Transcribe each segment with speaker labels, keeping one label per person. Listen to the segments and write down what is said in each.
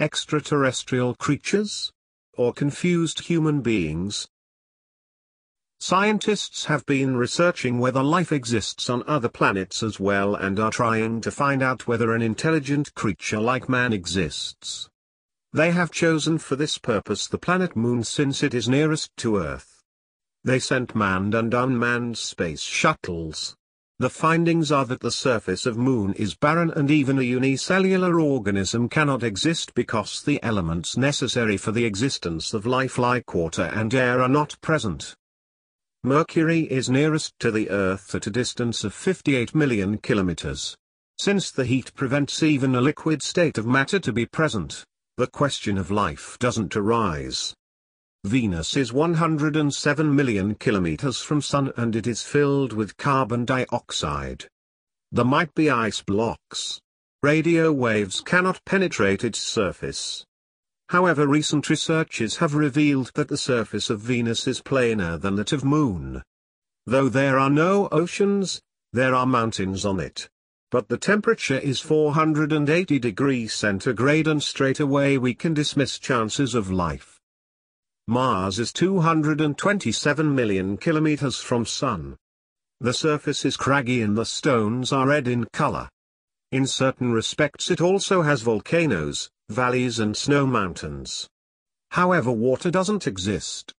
Speaker 1: extraterrestrial creatures? Or confused human beings? Scientists have been researching whether life exists on other planets as well and are trying to find out whether an intelligent creature like man exists. They have chosen for this purpose the planet Moon since it is nearest to Earth. They sent manned and unmanned space shuttles. The findings are that the surface of Moon is barren and even a unicellular organism cannot exist because the elements necessary for the existence of life like water and air are not present. Mercury is nearest to the Earth at a distance of 58 million kilometers. Since the heat prevents even a liquid state of matter to be present, the question of life doesn't arise. Venus is 107 million kilometers from Sun and it is filled with carbon dioxide. There might be ice blocks. Radio waves cannot penetrate its surface. However recent researches have revealed that the surface of Venus is plainer than that of Moon. Though there are no oceans, there are mountains on it. But the temperature is 480 degrees centigrade and straight away we can dismiss chances of life. Mars is 227 million kilometers from Sun. The surface is craggy and the stones are red in color. In certain respects it also has volcanoes, valleys and snow mountains. However water doesn't exist.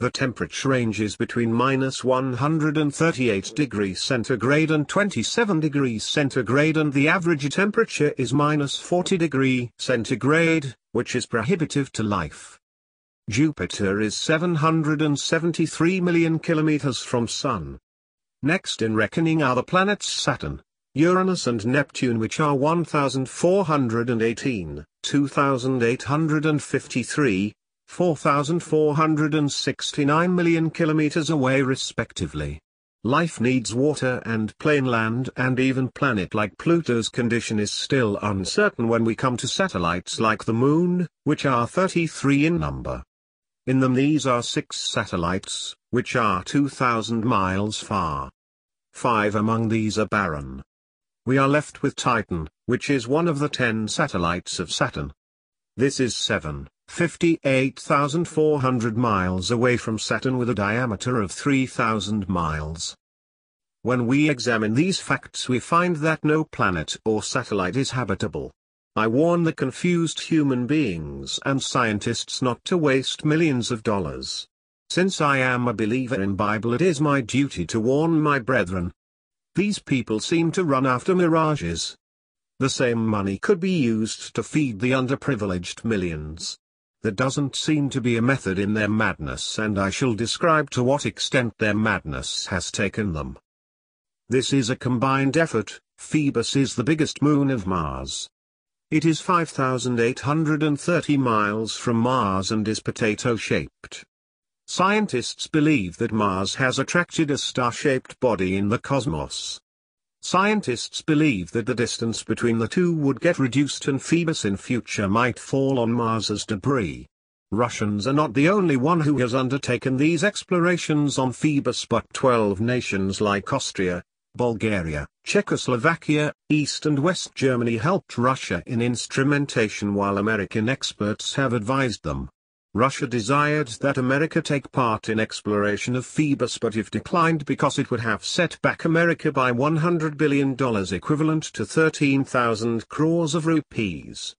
Speaker 1: The temperature ranges between minus 138 degrees centigrade and 27 degrees centigrade and the average temperature is minus 40 degree centigrade, which is prohibitive to life. Jupiter is 773 million kilometers from Sun. Next in reckoning are the planets Saturn, Uranus and Neptune which are 1418, 2853, 4469 million kilometers away respectively. Life needs water and plain land and even planet like Pluto's condition is still uncertain when we come to satellites like the Moon, which are 33 in number. In them these are six satellites, which are 2,000 miles far. Five among these are barren. We are left with Titan, which is one of the ten satellites of Saturn. This is 7, 58,400 miles away from Saturn with a diameter of 3,000 miles. When we examine these facts we find that no planet or satellite is habitable. I warn the confused human beings and scientists not to waste millions of dollars. Since I am a believer in Bible it is my duty to warn my brethren, these people seem to run after mirages. The same money could be used to feed the underprivileged millions. There doesn't seem to be a method in their madness and I shall describe to what extent their madness has taken them. This is a combined effort, Phobos is the biggest moon of Mars. It is 5,830 miles from Mars and is potato-shaped. Scientists believe that Mars has attracted a star-shaped body in the cosmos. Scientists believe that the distance between the two would get reduced and Phobos in future might fall on Mars as debris. Russians are not the only one who has undertaken these explorations on Phobos but 12 nations like Austria, Bulgaria, Czechoslovakia, East and West Germany helped Russia in instrumentation while American experts have advised them. Russia desired that America take part in exploration of Phobos but if declined because it would have set back America by $100 billion equivalent to 13,000 crores of rupees.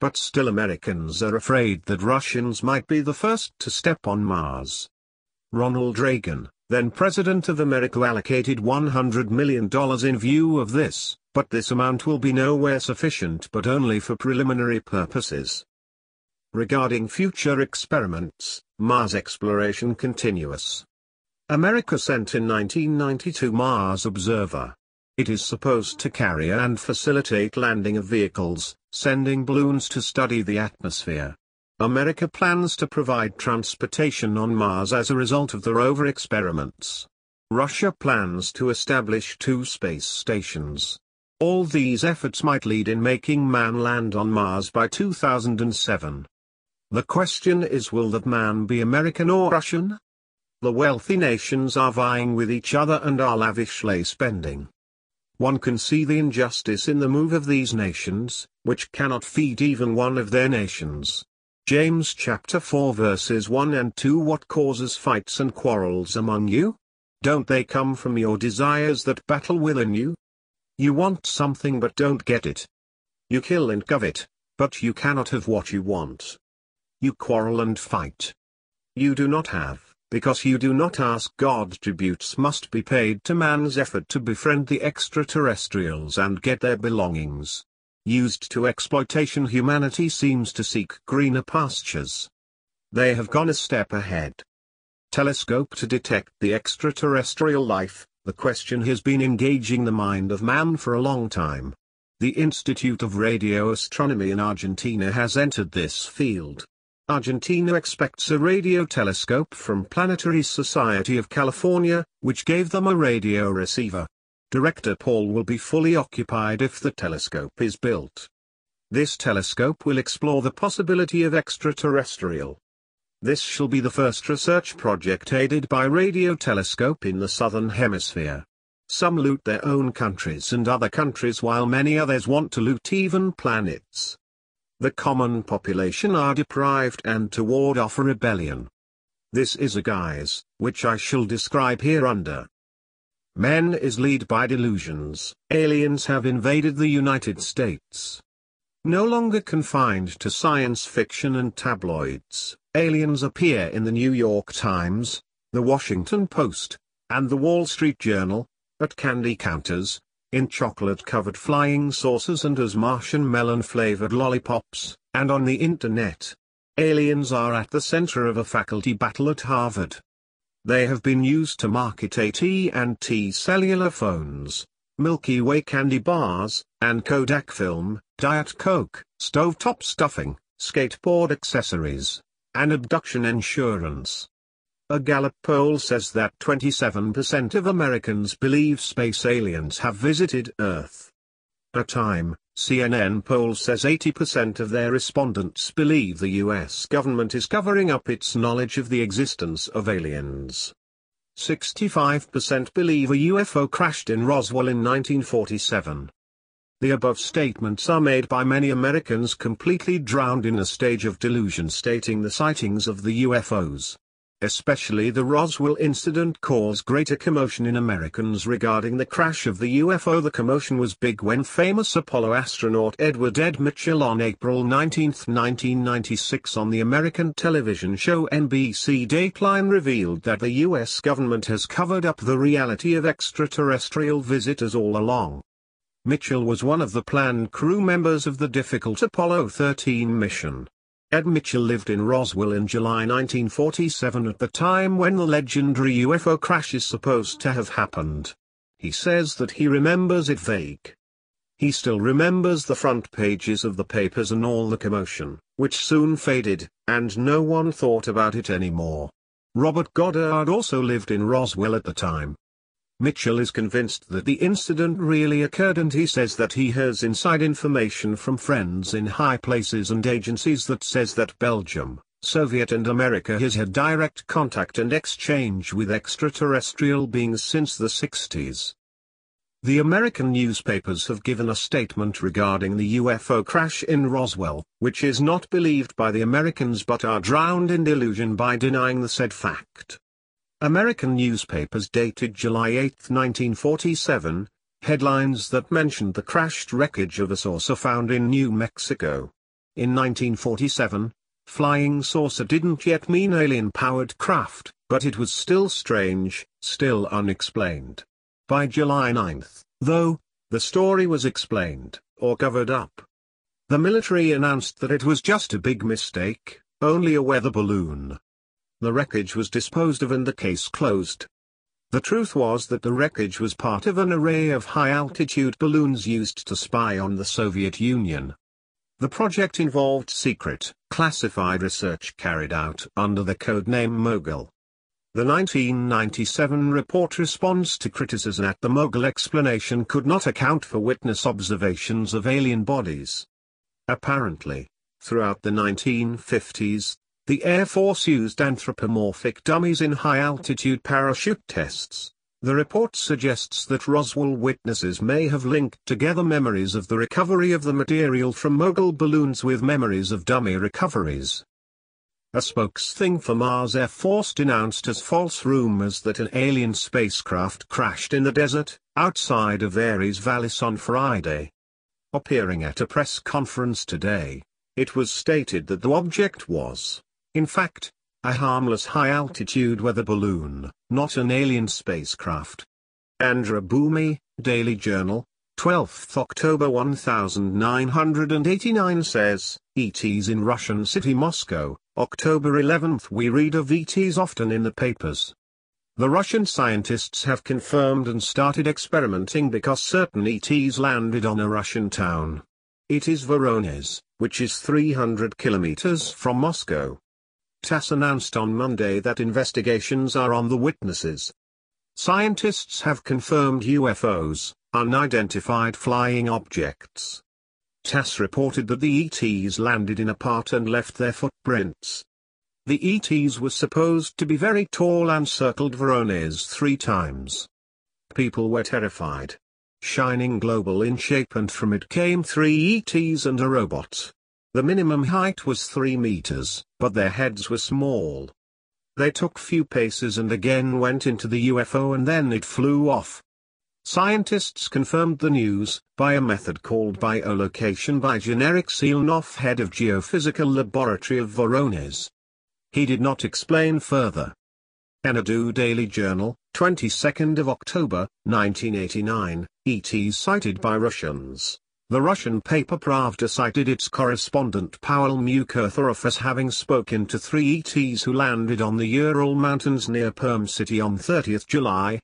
Speaker 1: But still Americans are afraid that Russians might be the first to step on Mars. Ronald Reagan, then President of America allocated $100 million in view of this, but this amount will be nowhere sufficient but only for preliminary purposes. Regarding future experiments, Mars exploration continuous. America sent in 1992 Mars Observer. It is supposed to carry and facilitate landing of vehicles, sending balloons to study the atmosphere. America plans to provide transportation on Mars as a result of the rover experiments. Russia plans to establish two space stations. All these efforts might lead in making man land on Mars by 2007. The question is will that man be American or Russian? The wealthy nations are vying with each other and are lavishly spending. One can see the injustice in the move of these nations, which cannot feed even one of their nations. James chapter 4 verses 1 and 2 What causes fights and quarrels among you? Don't they come from your desires that battle within you? You want something but don't get it. You kill and covet, but you cannot have what you want. You quarrel and fight. You do not have, because you do not ask God. Tributes must be paid to man's effort to befriend the extraterrestrials and get their belongings. Used to exploitation humanity seems to seek greener pastures. They have gone a step ahead. Telescope to detect the extraterrestrial life, the question has been engaging the mind of man for a long time. The Institute of Radio Astronomy in Argentina has entered this field. Argentina expects a radio telescope from Planetary Society of California, which gave them a radio receiver. Director Paul will be fully occupied if the telescope is built. This telescope will explore the possibility of extraterrestrial. This shall be the first research project aided by radio telescope in the southern hemisphere. Some loot their own countries and other countries while many others want to loot even planets the common population are deprived and to ward off a rebellion. This is a guise, which I shall describe here under. Men is lead by delusions, aliens have invaded the United States. No longer confined to science fiction and tabloids, aliens appear in the New York Times, the Washington Post, and the Wall Street Journal, at candy counters, in chocolate-covered flying saucers and as Martian melon-flavored lollipops, and on the internet. Aliens are at the center of a faculty battle at Harvard. They have been used to market AT&T cellular phones, Milky Way candy bars, and Kodak film, Diet Coke, stovetop stuffing, skateboard accessories, and abduction insurance. A Gallup poll says that 27% of Americans believe space aliens have visited Earth. A Time, CNN poll says 80% of their respondents believe the US government is covering up its knowledge of the existence of aliens. 65% believe a UFO crashed in Roswell in 1947. The above statements are made by many Americans completely drowned in a stage of delusion stating the sightings of the UFOs especially the Roswell incident caused greater commotion in Americans regarding the crash of the UFO. The commotion was big when famous Apollo astronaut Edward Ed Mitchell on April 19, 1996 on the American television show NBC Dateline revealed that the US government has covered up the reality of extraterrestrial visitors all along. Mitchell was one of the planned crew members of the difficult Apollo 13 mission. Ed Mitchell lived in Roswell in July 1947 at the time when the legendary UFO crash is supposed to have happened. He says that he remembers it vague. He still remembers the front pages of the papers and all the commotion, which soon faded, and no one thought about it anymore. Robert Goddard also lived in Roswell at the time. Mitchell is convinced that the incident really occurred and he says that he has inside information from friends in high places and agencies that says that Belgium, Soviet and America has had direct contact and exchange with extraterrestrial beings since the 60s. The American newspapers have given a statement regarding the UFO crash in Roswell, which is not believed by the Americans but are drowned in delusion by denying the said fact. American newspapers dated July 8, 1947, headlines that mentioned the crashed wreckage of a saucer found in New Mexico. In 1947, flying saucer didn't yet mean alien-powered craft, but it was still strange, still unexplained. By July 9, though, the story was explained, or covered up. The military announced that it was just a big mistake, only a weather balloon. The wreckage was disposed of and the case closed. The truth was that the wreckage was part of an array of high-altitude balloons used to spy on the Soviet Union. The project involved secret, classified research carried out under the codename Mogul. The 1997 report responds to criticism that the Mogul explanation could not account for witness observations of alien bodies. Apparently, throughout the 1950s, the Air Force used anthropomorphic dummies in high-altitude parachute tests. The report suggests that Roswell witnesses may have linked together memories of the recovery of the material from Mogul balloons with memories of dummy recoveries. A spokesthing for Mars Air Force denounced as false rumors that an alien spacecraft crashed in the desert, outside of Ares Vallis on Friday. Appearing at a press conference today, it was stated that the object was, in fact, a harmless high-altitude weather balloon, not an alien spacecraft. Andhra Bhoomi, Daily Journal, 12th October 1989 says, ETs in Russian city Moscow, October 11 We read of ETs often in the papers. The Russian scientists have confirmed and started experimenting because certain ETs landed on a Russian town. It is Voronezh, which is 300 kilometers from Moscow. TASS announced on Monday that investigations are on the witnesses. Scientists have confirmed UFOs, unidentified flying objects, TASS reported that the ETs landed in a part and left their footprints. The ETs were supposed to be very tall and circled Voronezh three times. People were terrified. Shining global in shape and from it came three ETs and a robot. The minimum height was 3 meters, but their heads were small. They took few paces and again went into the UFO and then it flew off. Scientists confirmed the news, by a method called biolocation by Genrikh Silanov head of Geophysical Laboratory of Voronezh. He did not explain further. Anadolu Daily Journal, 22nd of October, 1989, ET cited by Russians. The Russian paper Pravda cited its correspondent Pavel Mukurtharov as having spoken to three ETs who landed on the Ural Mountains near Perm City on 30 July,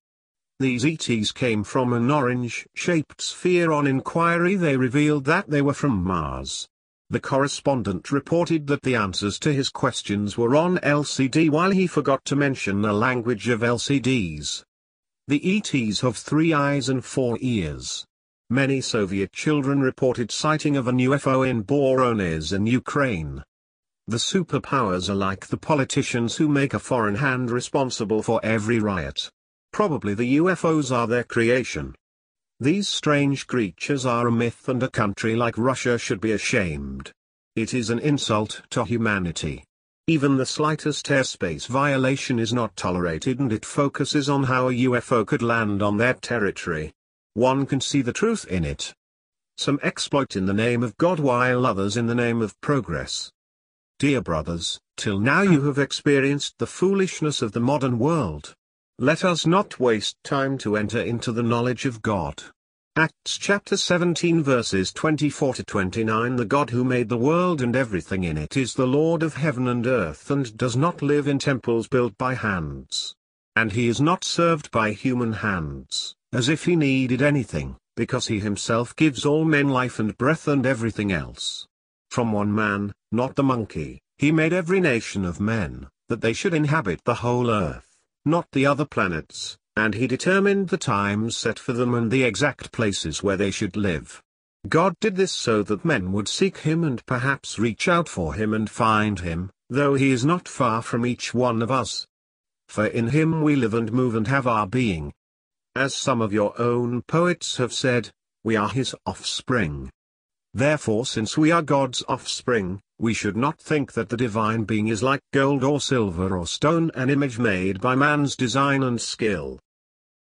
Speaker 1: these ETs came from an orange-shaped sphere on inquiry they revealed that they were from Mars. The correspondent reported that the answers to his questions were on LCD while he forgot to mention the language of LCDs. The ETs have three eyes and four ears. Many Soviet children reported sighting of an UFO in Voronezh in Ukraine. The superpowers are like the politicians who make a foreign hand responsible for every riot. Probably the UFOs are their creation. These strange creatures are a myth and a country like Russia should be ashamed. It is an insult to humanity. Even the slightest airspace violation is not tolerated and it focuses on how a UFO could land on their territory. One can see the truth in it. Some exploit in the name of God while others in the name of progress. Dear brothers, till now you have experienced the foolishness of the modern world. Let us not waste time to enter into the knowledge of God. Acts chapter 17 verses 24 to 29 The God who made the world and everything in it is the Lord of heaven and earth and does not live in temples built by hands. And he is not served by human hands, as if he needed anything, because he himself gives all men life and breath and everything else. From one man, not the monkey, he made every nation of men, that they should inhabit the whole earth not the other planets, and he determined the times set for them and the exact places where they should live. God did this so that men would seek him and perhaps reach out for him and find him, though he is not far from each one of us. For in him we live and move and have our being. As some of your own poets have said, we are his offspring. Therefore since we are God's offspring, we should not think that the divine being is like gold or silver or stone an image made by man's design and skill.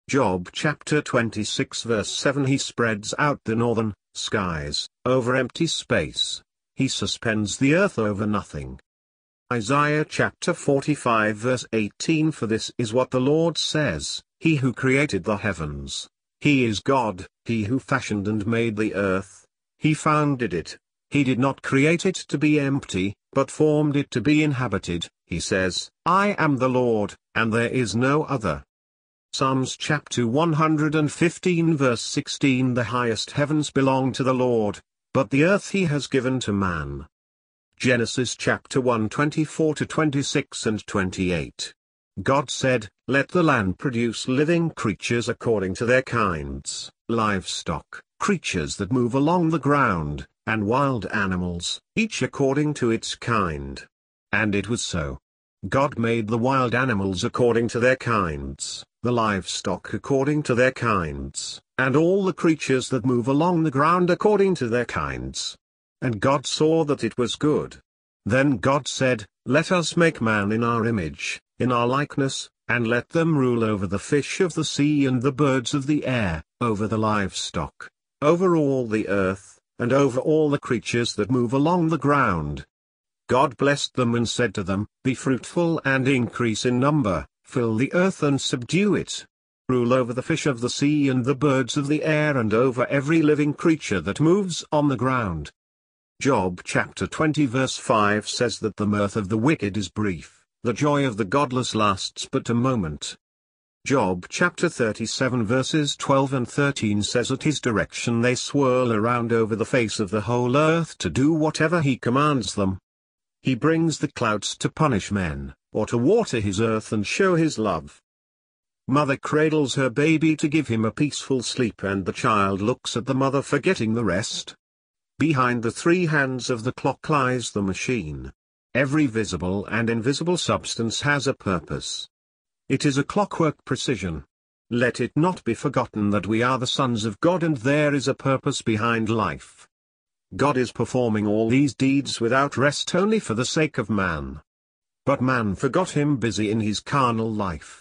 Speaker 1: Job chapter 26 verse 7 He spreads out the northern skies over empty space. He suspends the earth over nothing. Isaiah chapter 45 verse 18 For this is what the Lord says, He who created the heavens. He is God, He who fashioned and made the earth he founded it. He did not create it to be empty, but formed it to be inhabited, he says, I am the Lord, and there is no other. Psalms chapter 115 verse 16 The highest heavens belong to the Lord, but the earth he has given to man. Genesis chapter 1 24 to 26 and 28. God said, Let the land produce living creatures according to their kinds, livestock, creatures that move along the ground, and wild animals, each according to its kind. And it was so. God made the wild animals according to their kinds, the livestock according to their kinds, and all the creatures that move along the ground according to their kinds. And God saw that it was good. Then God said, Let us make man in our image, in our likeness, and let them rule over the fish of the sea and the birds of the air, over the livestock, over all the earth, and over all the creatures that move along the ground. God blessed them and said to them, Be fruitful and increase in number, fill the earth and subdue it. Rule over the fish of the sea and the birds of the air and over every living creature that moves on the ground. Job chapter 20 verse 5 says that the mirth of the wicked is brief, the joy of the godless lasts but a moment. Job chapter 37 verses 12 and 13 says at his direction they swirl around over the face of the whole earth to do whatever he commands them. He brings the clouds to punish men, or to water his earth and show his love. Mother cradles her baby to give him a peaceful sleep and the child looks at the mother forgetting the rest. Behind the three hands of the clock lies the machine. Every visible and invisible substance has a purpose. It is a clockwork precision. Let it not be forgotten that we are the sons of God and there is a purpose behind life. God is performing all these deeds without rest only for the sake of man. But man forgot him busy in his carnal life.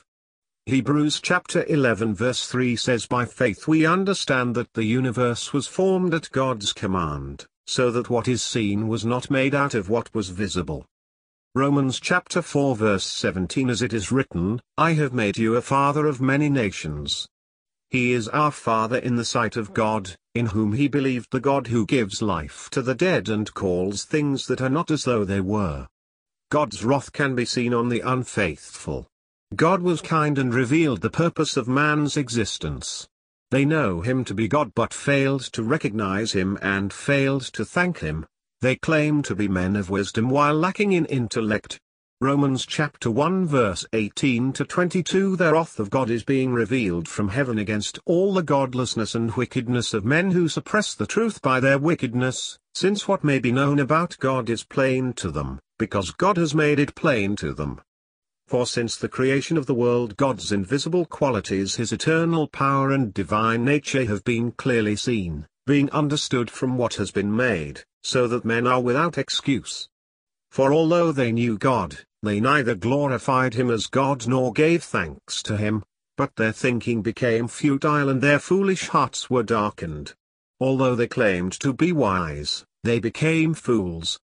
Speaker 1: Hebrews chapter 11 verse 3 says by faith we understand that the universe was formed at God's command, so that what is seen was not made out of what was visible. Romans chapter 4 verse 17 As it is written, I have made you a father of many nations. He is our Father in the sight of God, in whom he believed the God who gives life to the dead and calls things that are not as though they were. God's wrath can be seen on the unfaithful. God was kind and revealed the purpose of man's existence. They know him to be God but failed to recognize him and failed to thank him, they claim to be men of wisdom while lacking in intellect. Romans chapter 1 verse 18 to 22 The wrath of God is being revealed from heaven against all the godlessness and wickedness of men who suppress the truth by their wickedness, since what may be known about God is plain to them, because God has made it plain to them. For since the creation of the world God's invisible qualities his eternal power and divine nature have been clearly seen, being understood from what has been made, so that men are without excuse. For although they knew God, they neither glorified him as God nor gave thanks to him, but their thinking became futile and their foolish hearts were darkened. Although they claimed to be wise, they became fools,